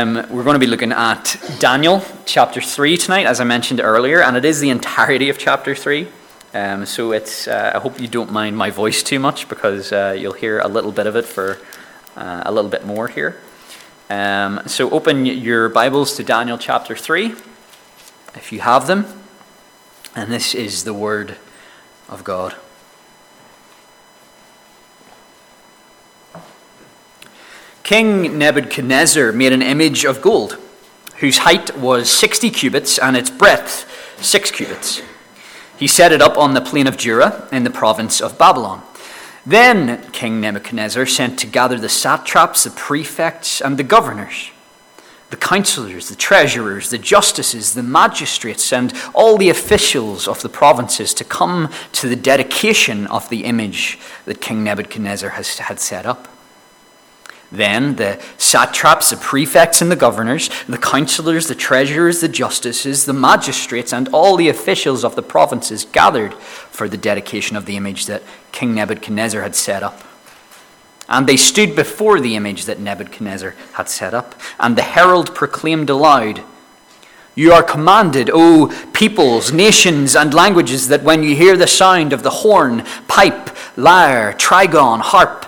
Um, we're going to be looking at Daniel chapter 3 tonight, as I mentioned earlier, and it is the entirety of chapter 3. Um, so it's, uh, I hope you don't mind my voice too much because uh, you'll hear a little bit of it for uh, a little bit more here. Um, so open your Bibles to Daniel chapter 3 if you have them, and this is the Word of God. King Nebuchadnezzar made an image of gold, whose height was 60 cubits and its breadth 6 cubits. He set it up on the plain of Dura in the province of Babylon. Then King Nebuchadnezzar sent to gather the satraps, the prefects, and the governors, the counselors, the treasurers, the justices, the magistrates, and all the officials of the provinces to come to the dedication of the image that King Nebuchadnezzar has, had set up. Then the satraps, the prefects, and the governors, the counselors, the treasurers, the justices, the magistrates, and all the officials of the provinces gathered for the dedication of the image that King Nebuchadnezzar had set up. And they stood before the image that Nebuchadnezzar had set up, and the herald proclaimed aloud, You are commanded, O peoples, nations, and languages, that when you hear the sound of the horn, pipe, lyre, trigon, harp,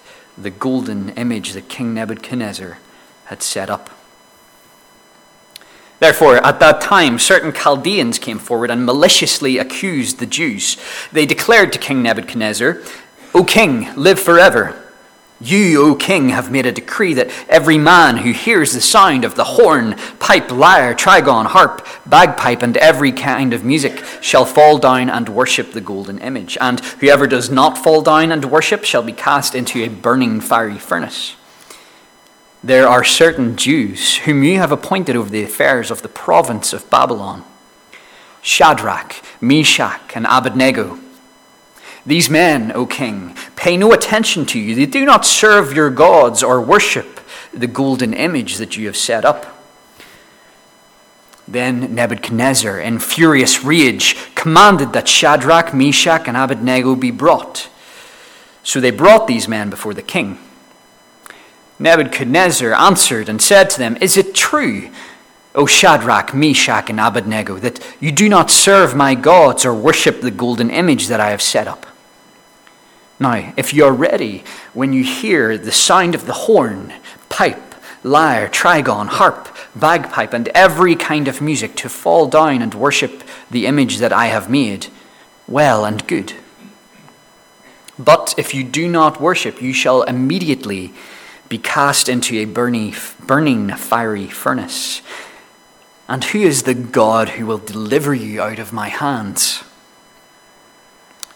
the golden image that King Nebuchadnezzar had set up. Therefore, at that time, certain Chaldeans came forward and maliciously accused the Jews. They declared to King Nebuchadnezzar, O king, live forever. You, O king, have made a decree that every man who hears the sound of the horn, pipe, lyre, trigon, harp, bagpipe, and every kind of music shall fall down and worship the golden image. And whoever does not fall down and worship shall be cast into a burning fiery furnace. There are certain Jews whom you have appointed over the affairs of the province of Babylon Shadrach, Meshach, and Abednego. These men, O king, pay no attention to you. They do not serve your gods or worship the golden image that you have set up. Then Nebuchadnezzar, in furious rage, commanded that Shadrach, Meshach, and Abednego be brought. So they brought these men before the king. Nebuchadnezzar answered and said to them, Is it true, O Shadrach, Meshach, and Abednego, that you do not serve my gods or worship the golden image that I have set up? Now, if you are ready when you hear the sound of the horn, pipe, lyre, trigon, harp, bagpipe, and every kind of music to fall down and worship the image that I have made, well and good. But if you do not worship, you shall immediately be cast into a burning, burning fiery furnace. And who is the God who will deliver you out of my hands?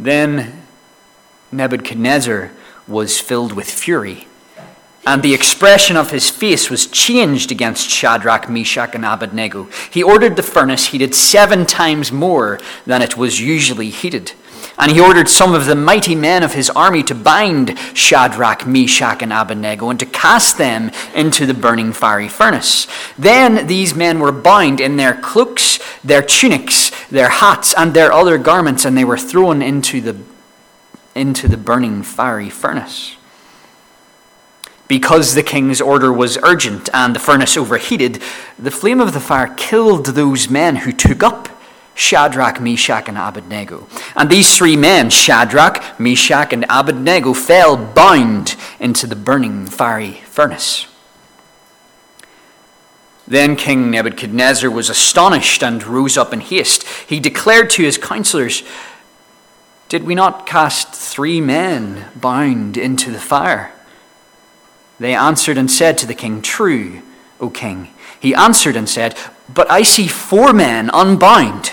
Then Nebuchadnezzar was filled with fury, and the expression of his face was changed against Shadrach, Meshach, and Abednego. He ordered the furnace heated seven times more than it was usually heated. And he ordered some of the mighty men of his army to bind Shadrach, Meshach, and Abednego and to cast them into the burning fiery furnace. Then these men were bound in their cloaks, their tunics, their hats, and their other garments, and they were thrown into the, into the burning fiery furnace. Because the king's order was urgent and the furnace overheated, the flame of the fire killed those men who took up Shadrach, Meshach, and Abednego. And these three men, Shadrach, Meshach, and Abednego, fell bound into the burning fiery furnace. Then King Nebuchadnezzar was astonished and rose up in haste. He declared to his counselors, Did we not cast three men bound into the fire? They answered and said to the king, True, O king. He answered and said, But I see four men unbound,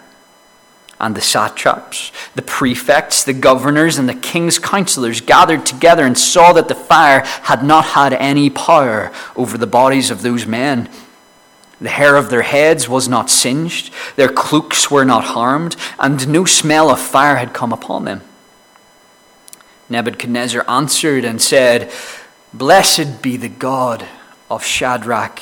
And the satraps, the prefects, the governors, and the king's counselors gathered together and saw that the fire had not had any power over the bodies of those men the hair of their heads was not singed, their cloaks were not harmed, and no smell of fire had come upon them. Nebuchadnezzar answered and said, Blessed be the God of Shadrach,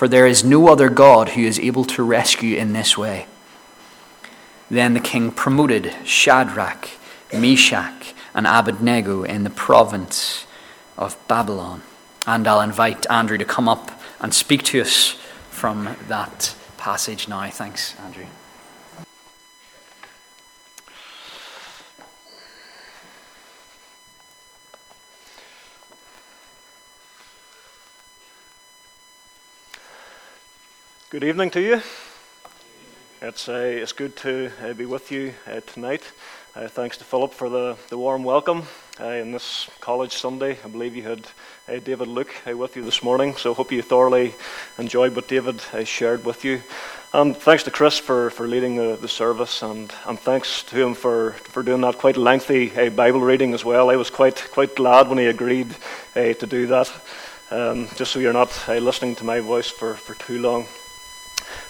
For there is no other God who is able to rescue in this way. Then the king promoted Shadrach, Meshach, and Abednego in the province of Babylon. And I'll invite Andrew to come up and speak to us from that passage now. Thanks, Andrew. Good evening to you. It's, uh, it's good to uh, be with you uh, tonight. Uh, thanks to Philip for the, the warm welcome uh, in this college Sunday. I believe you had uh, David Luke with you this morning, so hope you thoroughly enjoyed what David shared with you. And thanks to Chris for, for leading the, the service, and, and thanks to him for, for doing that quite lengthy Bible reading as well. I was quite, quite glad when he agreed to do that, um, just so you're not listening to my voice for, for too long.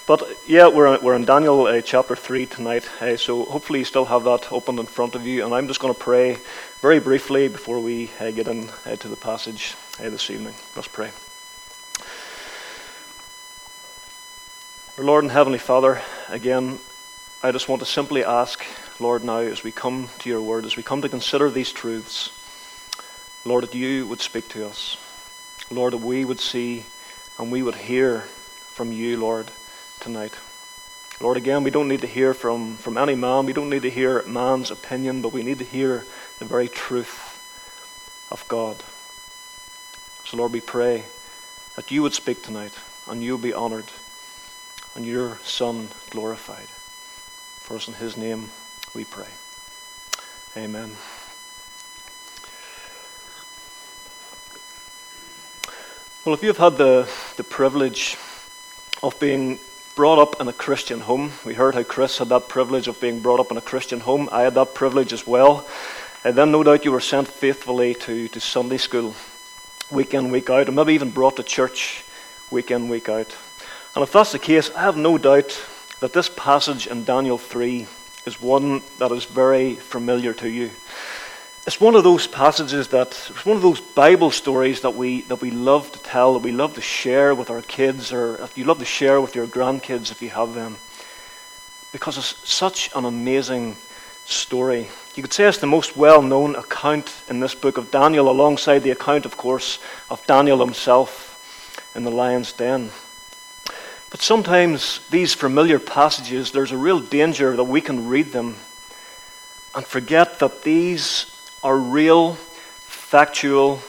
But yeah, we're, we're in Daniel uh, chapter 3 tonight, uh, so hopefully you still have that open in front of you. And I'm just going to pray very briefly before we uh, get into uh, the passage uh, this evening. Let's pray. Our Lord and Heavenly Father, again, I just want to simply ask, Lord, now as we come to your word, as we come to consider these truths, Lord, that you would speak to us. Lord, that we would see and we would hear from you, Lord tonight. Lord, again, we don't need to hear from, from any man. We don't need to hear man's opinion, but we need to hear the very truth of God. So, Lord, we pray that you would speak tonight and you be honored and your Son glorified. For us in his name we pray. Amen. Well, if you've had the, the privilege of being brought up in a Christian home. We heard how Chris had that privilege of being brought up in a Christian home. I had that privilege as well. And then, no doubt, you were sent faithfully to, to Sunday school week in, week out, and maybe even brought to church week in, week out. And if that's the case, I have no doubt that this passage in Daniel 3 is one that is very familiar to you it's one of those passages that it's one of those Bible stories that we that we love to tell, that we love to share with our kids, or if you love to share with your grandkids if you have them, because it's such an amazing story. You could say it's the most well-known account in this book of Daniel, alongside the account, of course, of Daniel himself in the lion's den. But sometimes these familiar passages, there's a real danger that we can read them and forget that these are real, factual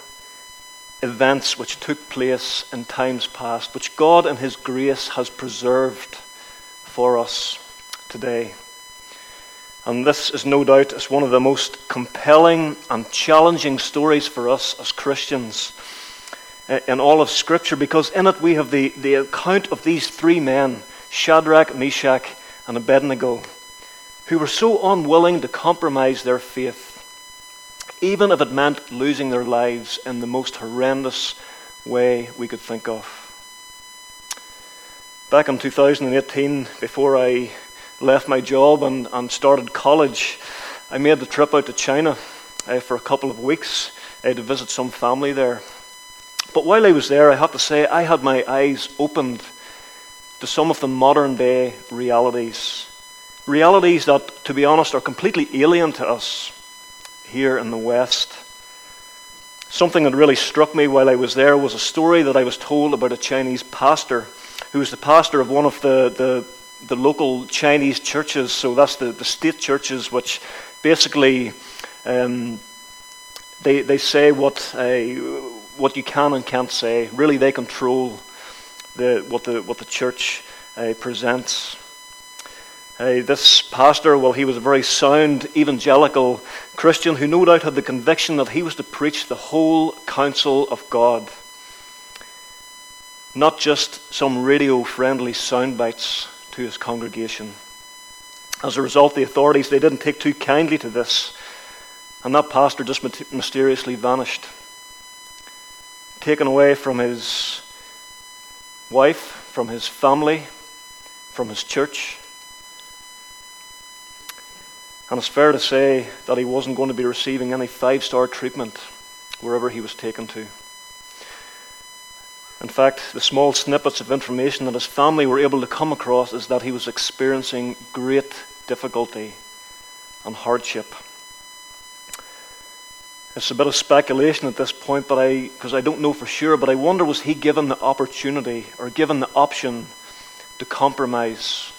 events which took place in times past, which God in His grace has preserved for us today. And this is no doubt is one of the most compelling and challenging stories for us as Christians eh, in all of Scripture, because in it we have the, the account of these three men Shadrach, Meshach, and Abednego. who were so unwilling to compromise their faith, even if it meant losing their lives in the most horrendous way we could think of. Back in 2018, before I left my job and, and started college, I made the trip out to China uh, for a couple of weeks uh, to visit some family there. But while I was there, I have to say, I had my eyes opened to some of the modern day realities. Realities that, to be honest, are completely alien to us here in the West. Something that really struck me while I was there was a story that I was told about a Chinese pastor who was the pastor of one of the, the, the local Chinese churches. So that's the, the state churches, which basically um, they, they say what, uh, what you can and can't say. Really, they control the, what, the, what the church uh, presents. This pastor, well, he was a very sound evangelical Christian who no doubt had the conviction that he was to preach the whole counsel of God, not just some radio friendly sound bites to his congregation. As a result, the authorities they didn't take too kindly to this, and that pastor just mysteriously vanished, taken away from his wife, from his family, from his church. And it's fair to say that he wasn't going to be receiving any five star treatment wherever he was taken to. In fact, the small snippets of information that his family were able to come across is that he was experiencing great difficulty and hardship. It's a bit of speculation at this point, but I because I don't know for sure, but I wonder was he given the opportunity or given the option to compromise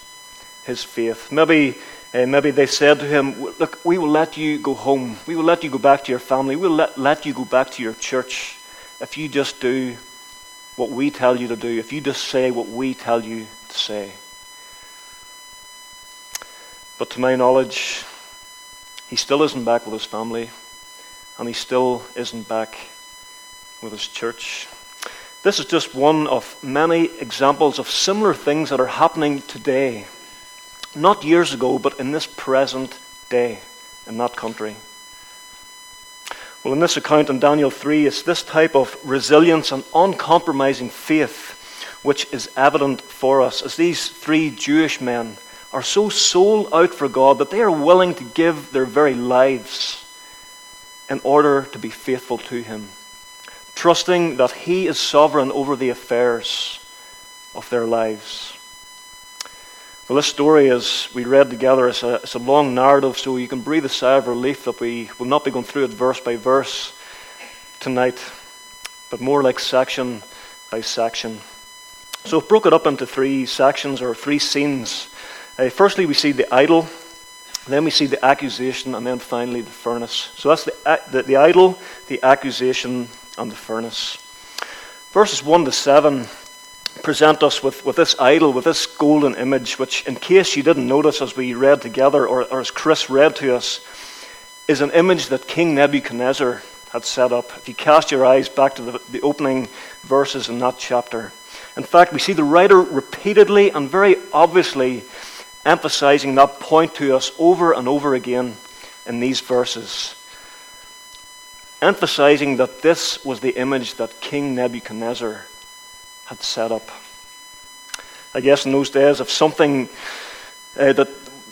his faith? Maybe uh, maybe they said to him, Look, we will let you go home. We will let you go back to your family. We'll let, let you go back to your church if you just do what we tell you to do, if you just say what we tell you to say. But to my knowledge, he still isn't back with his family, and he still isn't back with his church. This is just one of many examples of similar things that are happening today not years ago, but in this present day in that country. Well, in this account in Daniel 3, it's this type of resilience and uncompromising faith which is evident for us as these three Jewish men are so sold out for God that they are willing to give their very lives in order to be faithful to Him, trusting that He is sovereign over the affairs of their lives. Well, this story, as we read together, is a, it's a long narrative, so you can breathe a sigh of relief that we will not be going through it verse by verse tonight, but more like section by section. So I've broke it up into three sections or three scenes. Uh, firstly, we see the idol, then we see the accusation, and then finally the furnace. So that's the, the, the idol, the accusation, and the furnace. Verses 1 to 7 present us with, with this idol, with this golden image, which, in case you didn't notice as we read together, or, or as Chris read to us, is an image that King Nebuchadnezzar had set up. If you cast your eyes back to the, the opening verses in that chapter, in fact, we see the writer repeatedly and very obviously emphasizing that point to us over and over again in these verses. Emphasizing that this was the image that King Nebuchadnezzar had set up. I guess in those days, if something uh, that,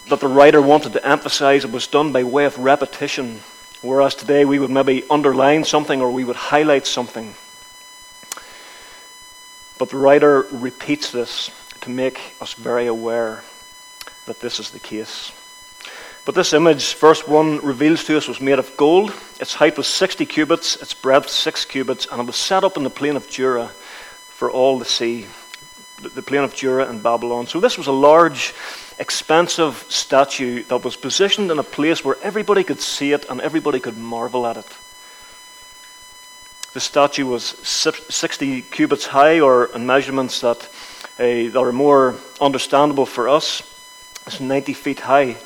that the writer wanted to emphasize, it was done by way of repetition, whereas today we would maybe underline something or we would highlight something. But the writer repeats this to make us very aware that this is the case. But this image, verse 1, reveals to us was made of gold. Its height was 60 cubits, its breadth 6 cubits, and it was set up in the plain of Dura for all to see, the plain of Dura and Babylon. So this was a large, expensive statue that was positioned in a place where everybody could see it and everybody could marvel at it. The statue was 60 cubits high, or in measurements that, uh, that are more understandable for us, it's 90 feet high.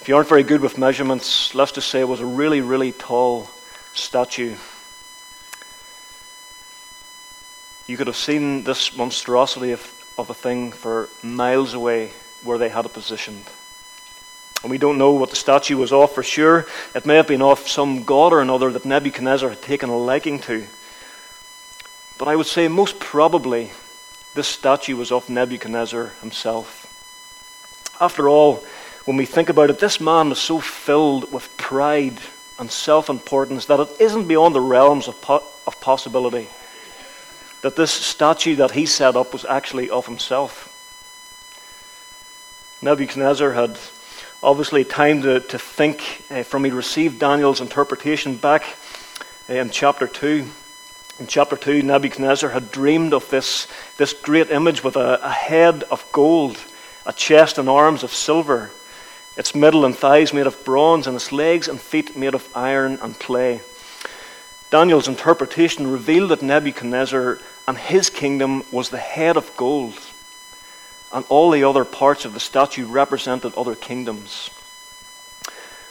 If you aren't very good with measurements, let's just say it was a really, really tall statue. You could have seen this monstrosity of, of a thing for miles away where they had it positioned. And we don't know what the statue was of for sure. It may have been of some god or another that Nebuchadnezzar had taken a liking to. But I would say most probably this statue was of Nebuchadnezzar himself. After all, when we think about it, this man was so filled with pride and self importance that it isn't beyond the realms of, po- of possibility that this statue that he set up was actually of himself. Nebuchadnezzar had obviously time to, to think uh, from he received Daniel's interpretation back uh, in chapter 2. In chapter 2, Nebuchadnezzar had dreamed of this, this great image with a, a head of gold, a chest and arms of silver, its middle and thighs made of bronze, and its legs and feet made of iron and clay. Daniel's interpretation revealed that Nebuchadnezzar and his kingdom was the head of gold and all the other parts of the statue represented other kingdoms.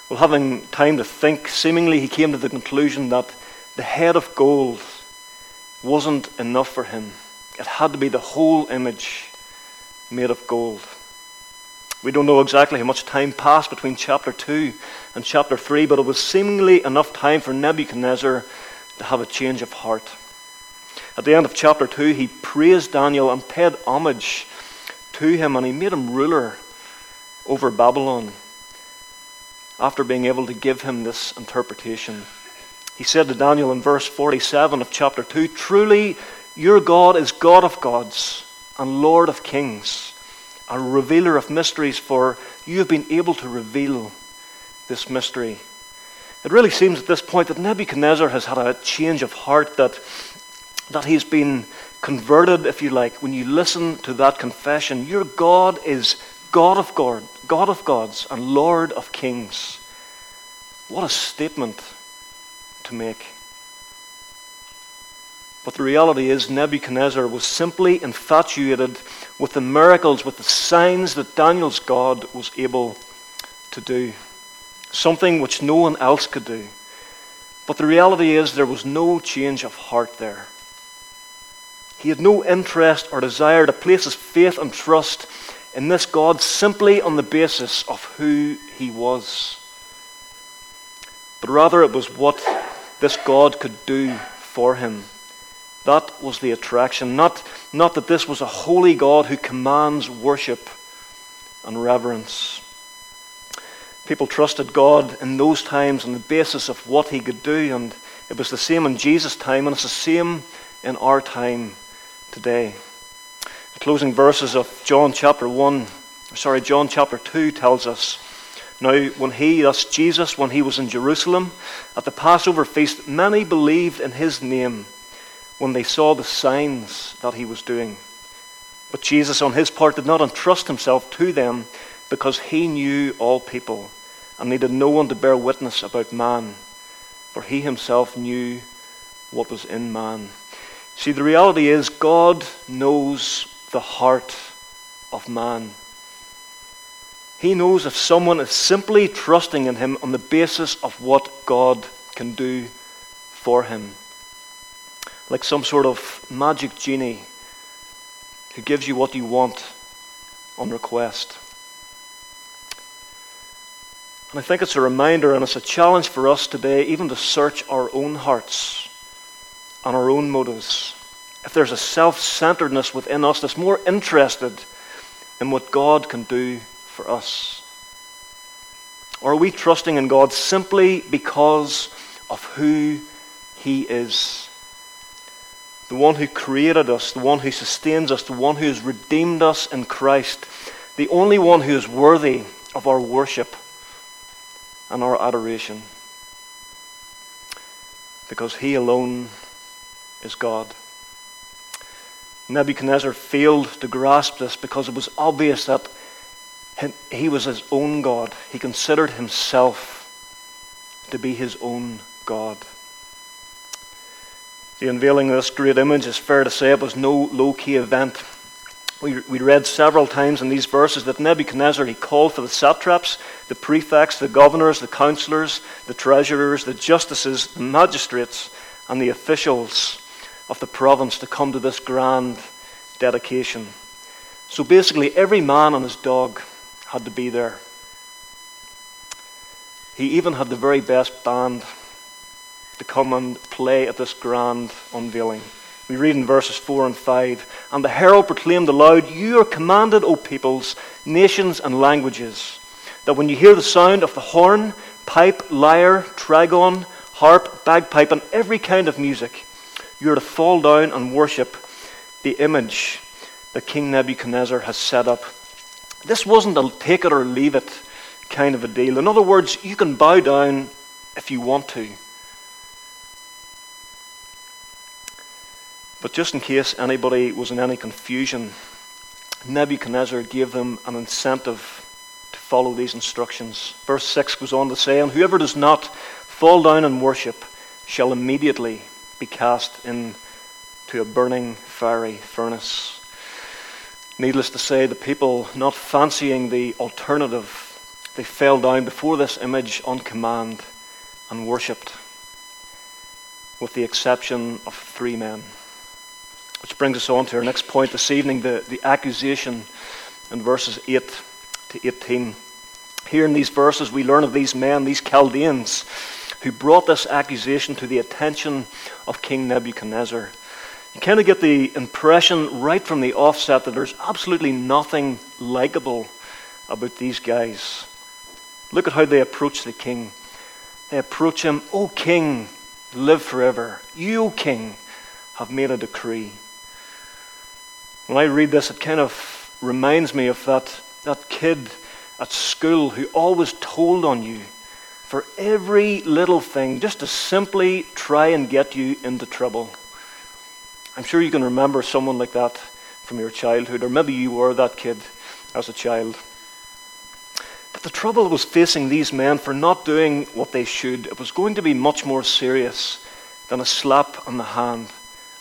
Well, having time to think, seemingly he came to the conclusion that the head of gold wasn't enough for him. It had to be the whole image made of gold. We don't know exactly how much time passed between chapter 2 and chapter 3, but it was seemingly enough time for Nebuchadnezzar to have a change of heart. At the end of chapter 2, he praised Daniel and paid homage to him, and he made him ruler over Babylon after being able to give him this interpretation. He said to Daniel in verse 47 of chapter 2 Truly, your God is God of gods and Lord of kings, a revealer of mysteries, for you have been able to reveal this mystery. It really seems at this point that Nebuchadnezzar has had a change of heart, that, that he's been converted, if you like, when you listen to that confession, your God is God of God, God of gods, and Lord of kings. What a statement to make. But the reality is, Nebuchadnezzar was simply infatuated with the miracles, with the signs that Daniel's God was able to do. Something which no one else could do. But the reality is, there was no change of heart there. He had no interest or desire to place his faith and trust in this God simply on the basis of who he was. But rather, it was what this God could do for him. That was the attraction. Not, not that this was a holy God who commands worship and reverence. People trusted God in those times on the basis of what he could do, and it was the same in Jesus' time, and it's the same in our time today. The closing verses of John chapter 1, sorry, John chapter 2 tells us Now, when he, that's Jesus, when he was in Jerusalem at the Passover feast, many believed in his name when they saw the signs that he was doing. But Jesus, on his part, did not entrust himself to them because he knew all people and needed no one to bear witness about man, for he himself knew what was in man. See, the reality is, God knows the heart of man. He knows if someone is simply trusting in Him on the basis of what God can do for him. Like some sort of magic genie who gives you what you want on request. And I think it's a reminder and it's a challenge for us today, even to search our own hearts and our own motives, if there's a self centeredness within us that's more interested in what God can do for us? Or are we trusting in God simply because of who He is? The one who created us, the one who sustains us, the one who has redeemed us in Christ, the only one who is worthy of our worship and our adoration. Because He alone is God. Nebuchadnezzar failed to grasp this because it was obvious that he was his own God. He considered himself to be his own God. The unveiling of this great image, is fair to say, it was no low key event. We, read several times in these verses that Nebuchadnezzar he called for the satraps, the prefects, the governors, the counselors, the treasurers, the justices, the magistrates, and the officials of the province to come to this grand dedication. So basically, every man and his dog had to be there. He even had the very best band to come and play at this grand unveiling. We read in verses 4 and 5 And the herald proclaimed aloud, You are commanded, O peoples, nations, and languages, that when you hear the sound of the horn, pipe, lyre, trigon, harp, bagpipe, and every kind of music, you are to fall down and worship the image that King Nebuchadnezzar has set up. This wasn't a take it or leave it kind of a deal. In other words, you can bow down if you want to. But just in case anybody was in any confusion, Nebuchadnezzar gave them an incentive to follow these instructions. Verse 6 goes on to say, And whoever does not fall down and worship shall immediately be cast into a burning fiery furnace. Needless to say, the people, not fancying the alternative, they fell down before this image on command and worshipped, with the exception of three men. Which brings us on to our next point this evening the, the accusation in verses 8 to 18. Here in these verses, we learn of these men, these Chaldeans, who brought this accusation to the attention of King Nebuchadnezzar. You kind of get the impression right from the offset that there's absolutely nothing likable about these guys. Look at how they approach the king. They approach him, O king, live forever. You, O king, have made a decree. When I read this, it kind of reminds me of that, that kid at school who always told on you for every little thing, just to simply try and get you into trouble. I'm sure you can remember someone like that from your childhood, or maybe you were that kid as a child. But the trouble was facing these men for not doing what they should. It was going to be much more serious than a slap on the hand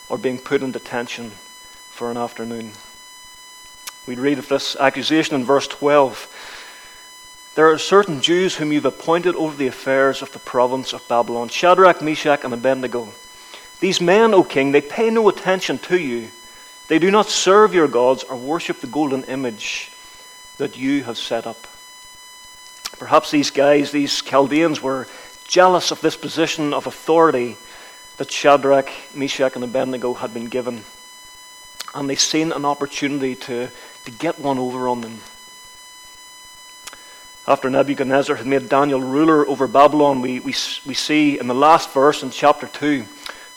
or being put in detention for an afternoon. We read of this accusation in verse 12. There are certain Jews whom you've appointed over the affairs of the province of Babylon Shadrach, Meshach, and Abednego. These men, O king, they pay no attention to you. They do not serve your gods or worship the golden image that you have set up. Perhaps these guys, these Chaldeans, were jealous of this position of authority that Shadrach, Meshach, and Abednego had been given and they seen an opportunity to, to get one over on them. After Nebuchadnezzar had made Daniel ruler over Babylon, we, we, we see in the last verse in chapter 2,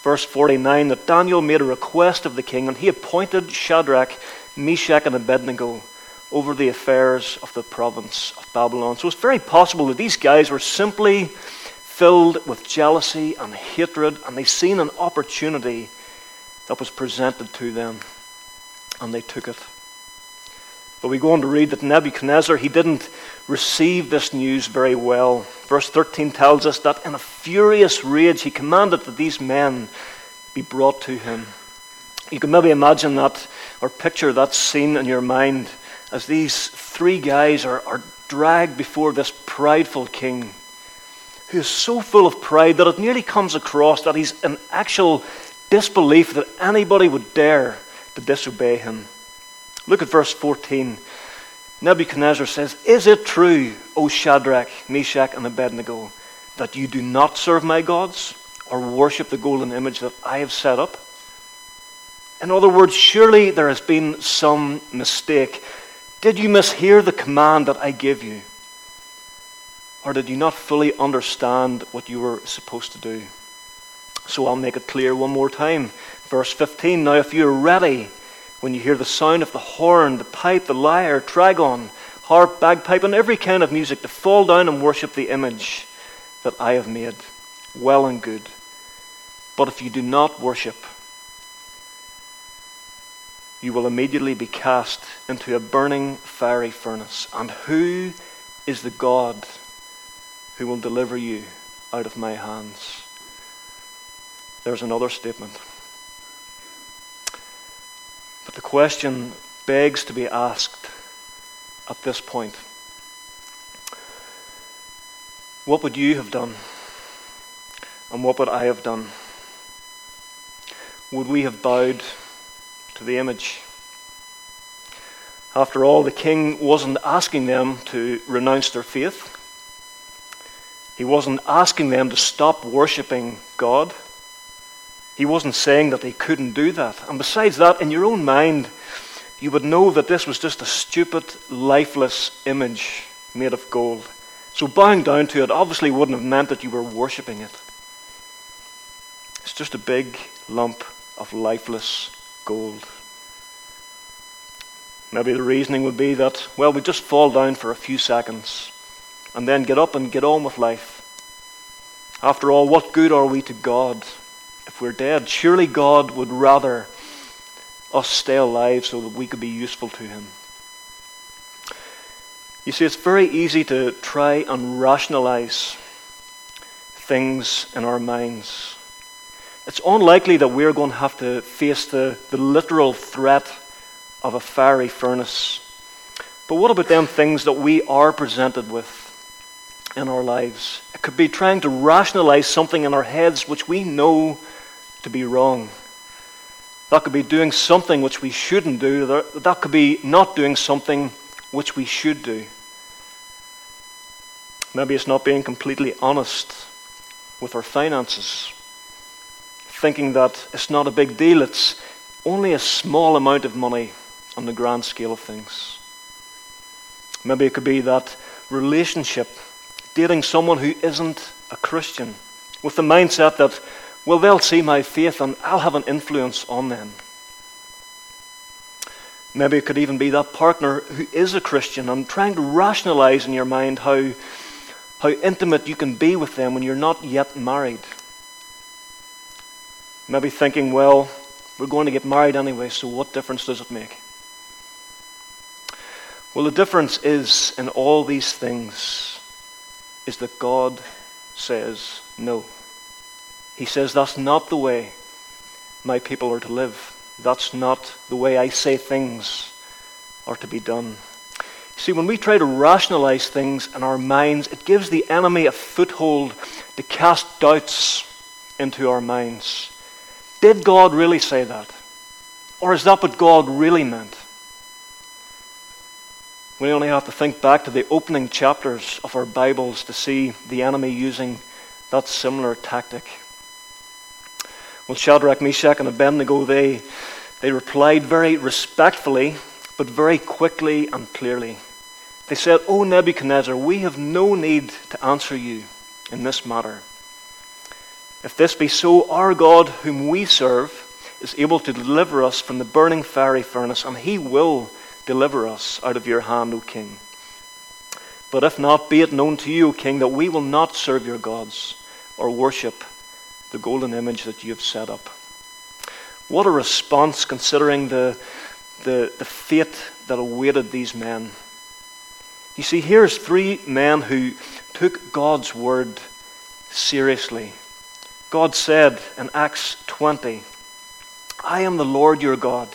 verse 49, that Daniel made a request of the king and he appointed Shadrach, Meshach, and Abednego over the affairs of the province of Babylon. So it's very possible that these guys were simply filled with jealousy and hatred, and they seen an opportunity that was presented to them and they took it. But we go on to read that Nebuchadnezzar, he didn't receive this news very well. Verse 13 tells us that in a furious rage he commanded that these men be brought to him. You can maybe imagine that or picture that scene in your mind as these three guys are, are dragged before this prideful king who is so full of pride that it nearly comes across that he's in actual disbelief that anybody would dare to disobey him. Look at verse 14. Nebuchadnezzar says, Is it true, O Shadrach, Meshach, and Abednego, that you do not serve my gods or worship the golden image that I have set up? In other words, surely there has been some mistake. Did you mishear the command that I give you? Or did you not fully understand what you were supposed to do? So I'll make it clear one more time. Verse 15 Now, if you're ready, when you hear the sound of the horn, the pipe, the lyre, trigon, harp, bagpipe, and every kind of music, to fall down and worship the image that I have made, well and good. But if you do not worship, you will immediately be cast into a burning fiery furnace. And who is the God who will deliver you out of my hands? There's another statement. But the question begs to be asked at this point What would you have done? And what would I have done? Would we have bowed to the image? After all, the king wasn't asking them to renounce their faith. He wasn't asking them to stop worshipping God. He wasn't saying that they couldn't do that. And besides that, in your own mind, you would know that this was just a stupid, lifeless image made of gold. So bowing down to it obviously wouldn't have meant that you were worshipping it. It's just a big lump of lifeless gold. Maybe the reasoning would be that, well, we just fall down for a few seconds and then get up and get on with life. After all, what good are we to God if we're dead? Surely God would rather us stay alive so that we could be useful to Him. You see, it's very easy to try and rationalize things in our minds. It's unlikely that we're going to have to face the, the literal threat of a fiery furnace. But what about them things that we are presented with in our lives? It could be trying to rationalize something in our heads which we know to be wrong. That could be doing something which we shouldn't do. That could be not doing something which we should do. Maybe it's not being completely honest with our finances, thinking that it's not a big deal, it's only a small amount of money on the grand scale of things. Maybe it could be that relationship, dating someone who isn't a Christian, with the mindset that, well, they'll see my faith and I'll have an influence on them. Maybe it could even be that partner who is a Christian and trying to rationalize in your mind how, how intimate you can be with them when you're not yet married. Maybe thinking, well, we're going to get married anyway, so what difference does it make? Well, the difference is in all these things is that God says no. He says that's not the way my people are to live. That's not the way I say things are to be done. See, when we try to rationalize things in our minds, it gives the enemy a foothold to cast doubts into our minds. Did God really say that? Or is that what God really meant? We only have to think back to the opening chapters of our Bibles to see the enemy using that similar tactic. Well, Shadrach, Meshach, and Abednego, they, they replied very respectfully, but very quickly and clearly. They said, O Nebuchadnezzar, we have no need to answer you in this matter. If this be so, our God, whom we serve, is able to deliver us from the burning fiery furnace, and he will deliver us out of your hand, O king. But if not, be it known to you, O king, that we will not serve your gods or worship the golden image that you have set up. What a response considering the, the, the fate that awaited these men. You see, here's three men who took God's word seriously. God said in Acts 20, I am the Lord your God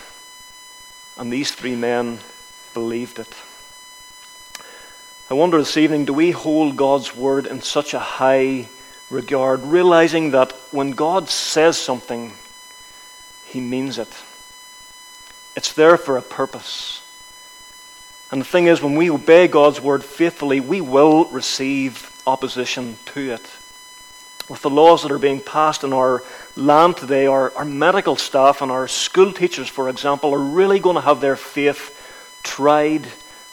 and these three men believed it. I wonder this evening do we hold God's word in such a high regard, realizing that when God says something, he means it? It's there for a purpose. And the thing is, when we obey God's word faithfully, we will receive opposition to it with the laws that are being passed in our land today, our, our medical staff and our school teachers, for example, are really going to have their faith tried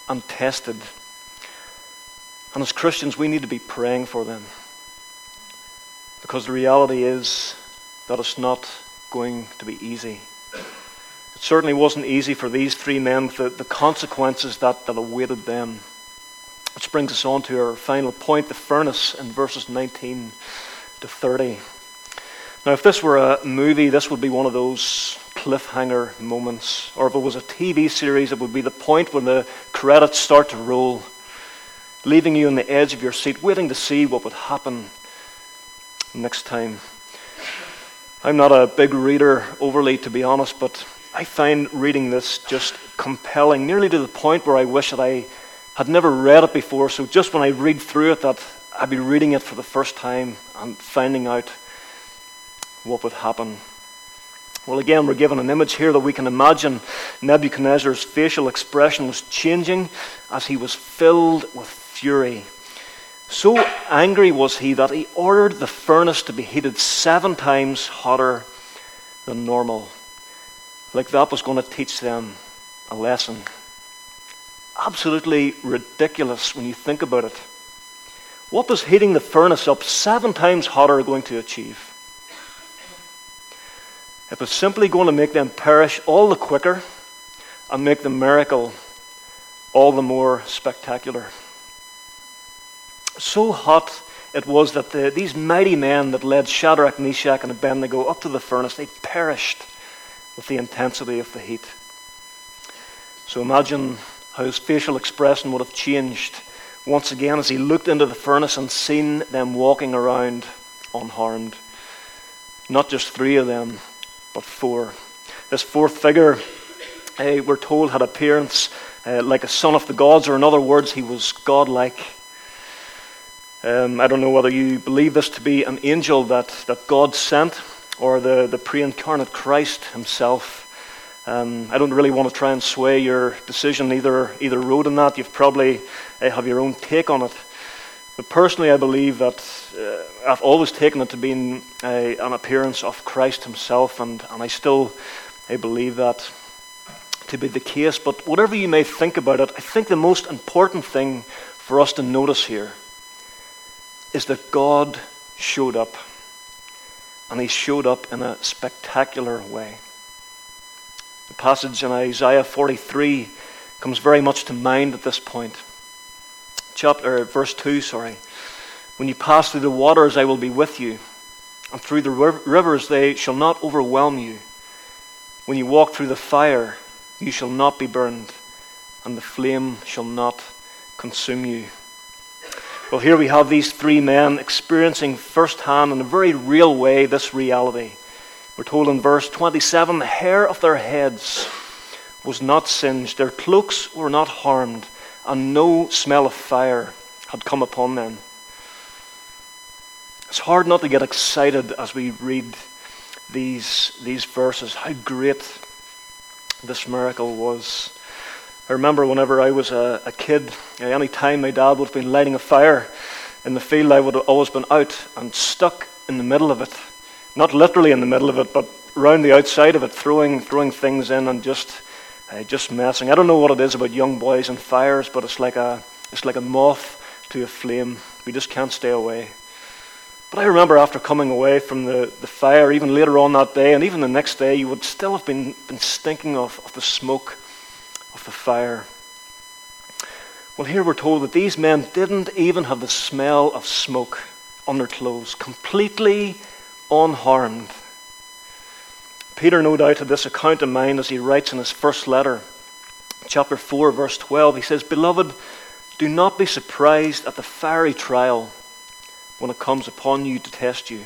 and tested. And as Christians, we need to be praying for them. Because the reality is that it's not going to be easy. It certainly wasn't easy for these three men, the, the consequences that, that awaited them. Which brings us on to our final point the furnace in verses 19 to 30. Now, if this were a movie, this would be one of those cliffhanger moments. Or if it was a TV series, it would be the point when the credits start to roll, leaving you on the edge of your seat, waiting to see what would happen next time. I'm not a big reader overly, to be honest, but I find reading this just compelling, nearly to the point where I wish that I had never read it before. So just when I read through it, that I'd be reading it for the first time and finding out what would happen. Well, again, we're given an image here that we can imagine Nebuchadnezzar's facial expression was changing as he was filled with fury. So angry was he that he ordered the furnace to be heated seven times hotter than normal. Like that was going to teach them a lesson. Absolutely ridiculous when you think about it. What was heating the furnace up seven times hotter going to achieve? It was simply going to make them perish all the quicker and make the miracle all the more spectacular. So hot it was that the, these mighty men that led Shadrach, Meshach, and Abednego up to the furnace, they perished with the intensity of the heat. So imagine how his facial expression would have changed once again as he looked into the furnace and seen them walking around unharmed. Not just three of them, but four. This fourth figure, uh, we're told, had appearance uh, like a son of the gods, or in other words, he was godlike. Um, I don't know whether you believe this to be an angel that, that God sent or the, the pre incarnate Christ himself. Um, I don't really want to try and sway your decision either, either road on that. You've probably uh, have your own take on it. But personally, I believe that uh, I've always taken it to be an, an appearance of Christ Himself, and, and I still I believe that to be the case. But whatever you may think about it, I think the most important thing for us to notice here is that God showed up, and He showed up in a spectacular way. The passage in Isaiah 43 comes very much to mind at this point chapter, verse 2, sorry. When you pass through the waters, I will be with you, and through the rivers, they shall not overwhelm you. When you walk through the fire, you shall not be burned, and the flame shall not consume you. Well, here we have these three men experiencing firsthand, in a very real way, this reality. We're told in verse 27 the hair of their heads was not singed, their cloaks were not harmed and no smell of fire had come upon them. It's hard not to get excited as we read these, these verses, how great this miracle was. I remember whenever I was a, a kid, eh, any time my dad would have been lighting a fire in the field, I would have always been out and stuck in the middle of it. Not literally in the middle of it, but round the outside of it, throwing, throwing things in and just uh, just messing. I don't know what it is about young boys and fires, but it's like a it's like a moth to a flame. We just can't stay away. But I remember after coming away from the, the fire, even later on that day, and even the next day, you would still have been, been stinking of, of the smoke of the fire. Well, here we're told that these men didn't even have the smell of smoke on their clothes, completely unharmed. Peter, no doubt, had this account in mind as he writes in his first letter, chapter 4, verse 12. He says, Beloved, do not be surprised at the fiery trial when it comes upon you to test you,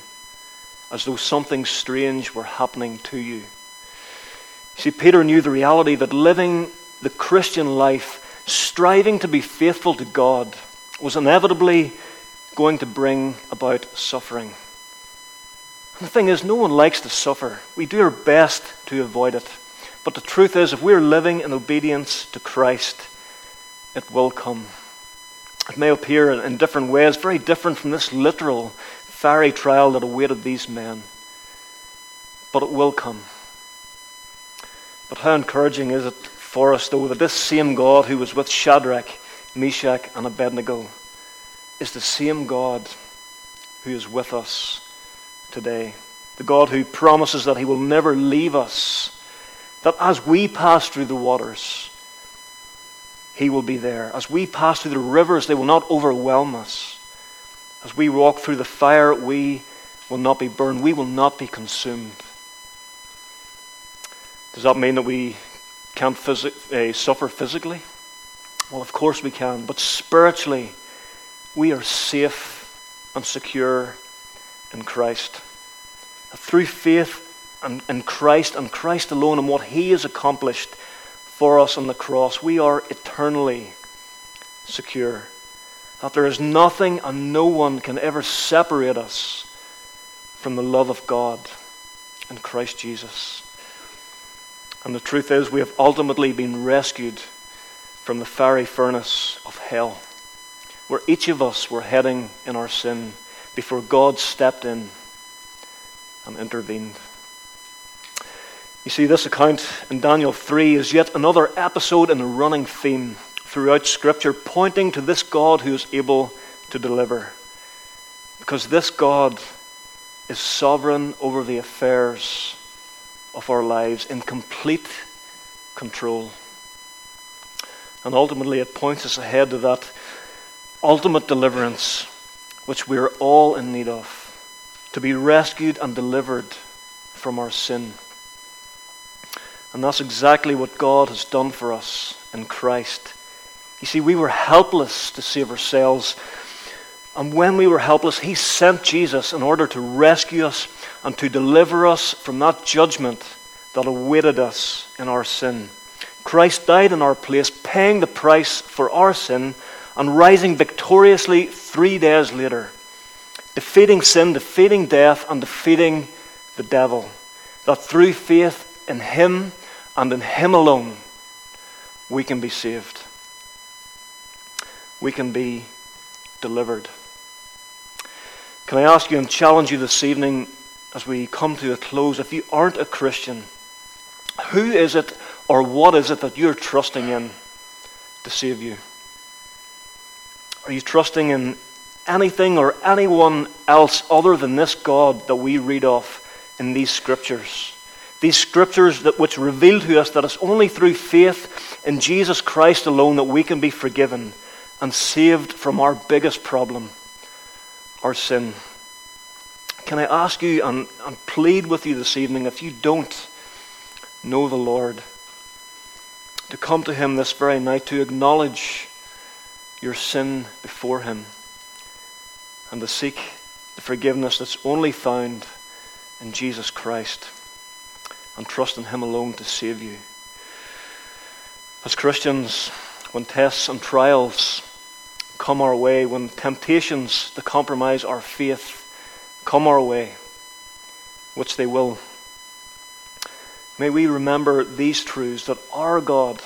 as though something strange were happening to you. See, Peter knew the reality that living the Christian life, striving to be faithful to God, was inevitably going to bring about suffering. The thing is, no one likes to suffer. We do our best to avoid it. But the truth is, if we're living in obedience to Christ, it will come. It may appear in different ways, very different from this literal fiery trial that awaited these men. But it will come. But how encouraging is it for us, though, that this same God who was with Shadrach, Meshach, and Abednego is the same God who is with us today. The God who promises that He will never leave us, that as we pass through the waters, He will be there. As we pass through the rivers, they will not overwhelm us. As we walk through the fire, we will not be burned. We will not be consumed. Does that mean that we can't phys- uh, suffer physically? Well, of course we can. But spiritually, we are safe and secure in Christ. Through faith in Christ and Christ alone and what He has accomplished for us on the cross, we are eternally secure. That there is nothing and no one can ever separate us from the love of God in Christ Jesus. And the truth is, we have ultimately been rescued from the fiery furnace of hell, where each of us were heading in our sin before God stepped in and intervened. You see, this account in Daniel 3 is yet another episode in a running theme throughout Scripture, pointing to this God who is able to deliver. Because this God is sovereign over the affairs of our lives in complete control. And ultimately, it points us ahead to that ultimate deliverance which we are all in need of to be rescued and delivered from our sin. And that's exactly what God has done for us in Christ. You see, we were helpless to save ourselves. And when we were helpless, He sent Jesus in order to rescue us and to deliver us from that judgment that awaited us in our sin. Christ died in our place, paying the price for our sin and rising victoriously three days later, defeating sin, defeating death, and defeating the devil. That through faith in Him and in Him alone, we can be saved. We can be delivered. Can I ask you and challenge you this evening as we come to a close? If you aren't a Christian, who is it or what is it that you're trusting in to save you? Are you trusting in anything or anyone else other than this God that we read of in these scriptures? These scriptures that which reveal to us that it's only through faith in Jesus Christ alone that we can be forgiven and saved from our biggest problem, our sin. Can I ask you and, and plead with you this evening if you don't know the Lord, to come to Him this very night, to acknowledge your sin before Him, and to seek the forgiveness that's only found in Jesus Christ, and trust in Him alone to save you. As Christians, when tests and trials come our way, when temptations to compromise our faith come our way, which they will, may we remember these truths that our God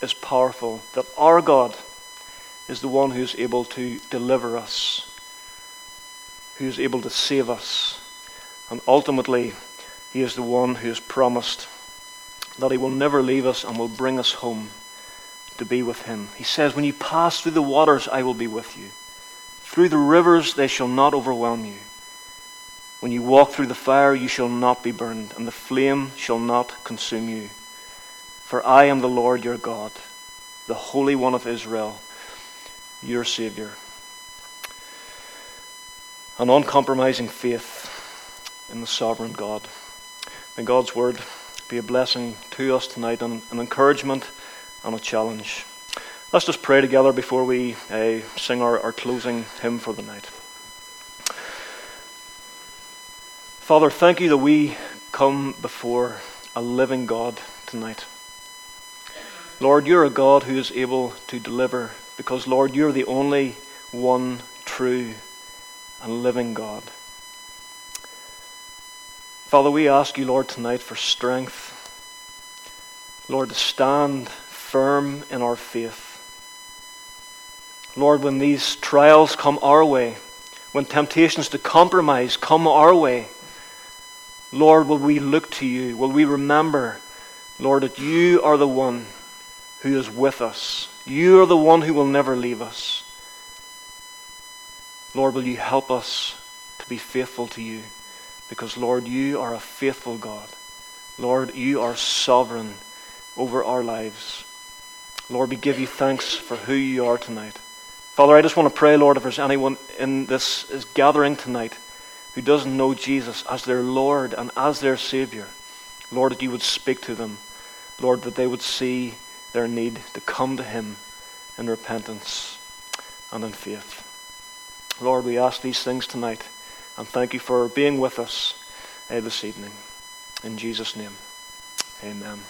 is powerful, that our God is the one who is able to deliver us, who is able to save us, and ultimately, He is the one who has promised that He will never leave us and will bring us home to be with Him. He says, When you pass through the waters, I will be with you. Through the rivers, they shall not overwhelm you. When you walk through the fire, you shall not be burned, and the flame shall not consume you. For I am the Lord your God, the Holy One of Israel, your Savior. An uncompromising faith in the sovereign God. May God's word be a blessing to us tonight, and an encouragement and a challenge. Let's just pray together before we uh, sing our, our closing hymn for the night. Father, thank you that we come before a living God tonight. Lord, you're a God who is able to deliver because, Lord, you're the only one true and living God. Father, we ask you, Lord, tonight for strength. Lord, to stand firm in our faith. Lord, when these trials come our way, when temptations to compromise come our way, Lord, will we look to you? Will we remember, Lord, that you are the one who is with us? You are the one who will never leave us. Lord, will you help us to be faithful to you? Because, Lord, you are a faithful God. Lord, you are sovereign over our lives. Lord, we give you thanks for who you are tonight. Father, I just want to pray, Lord, if there's anyone in this gathering tonight who doesn't know Jesus as their Lord and as their Savior, Lord, that you would speak to them. Lord, that they would see their need to come to Him in repentance and in faith. Lord, we ask these things tonight And thank you for being with us uh, this evening. In Jesus' name, amen.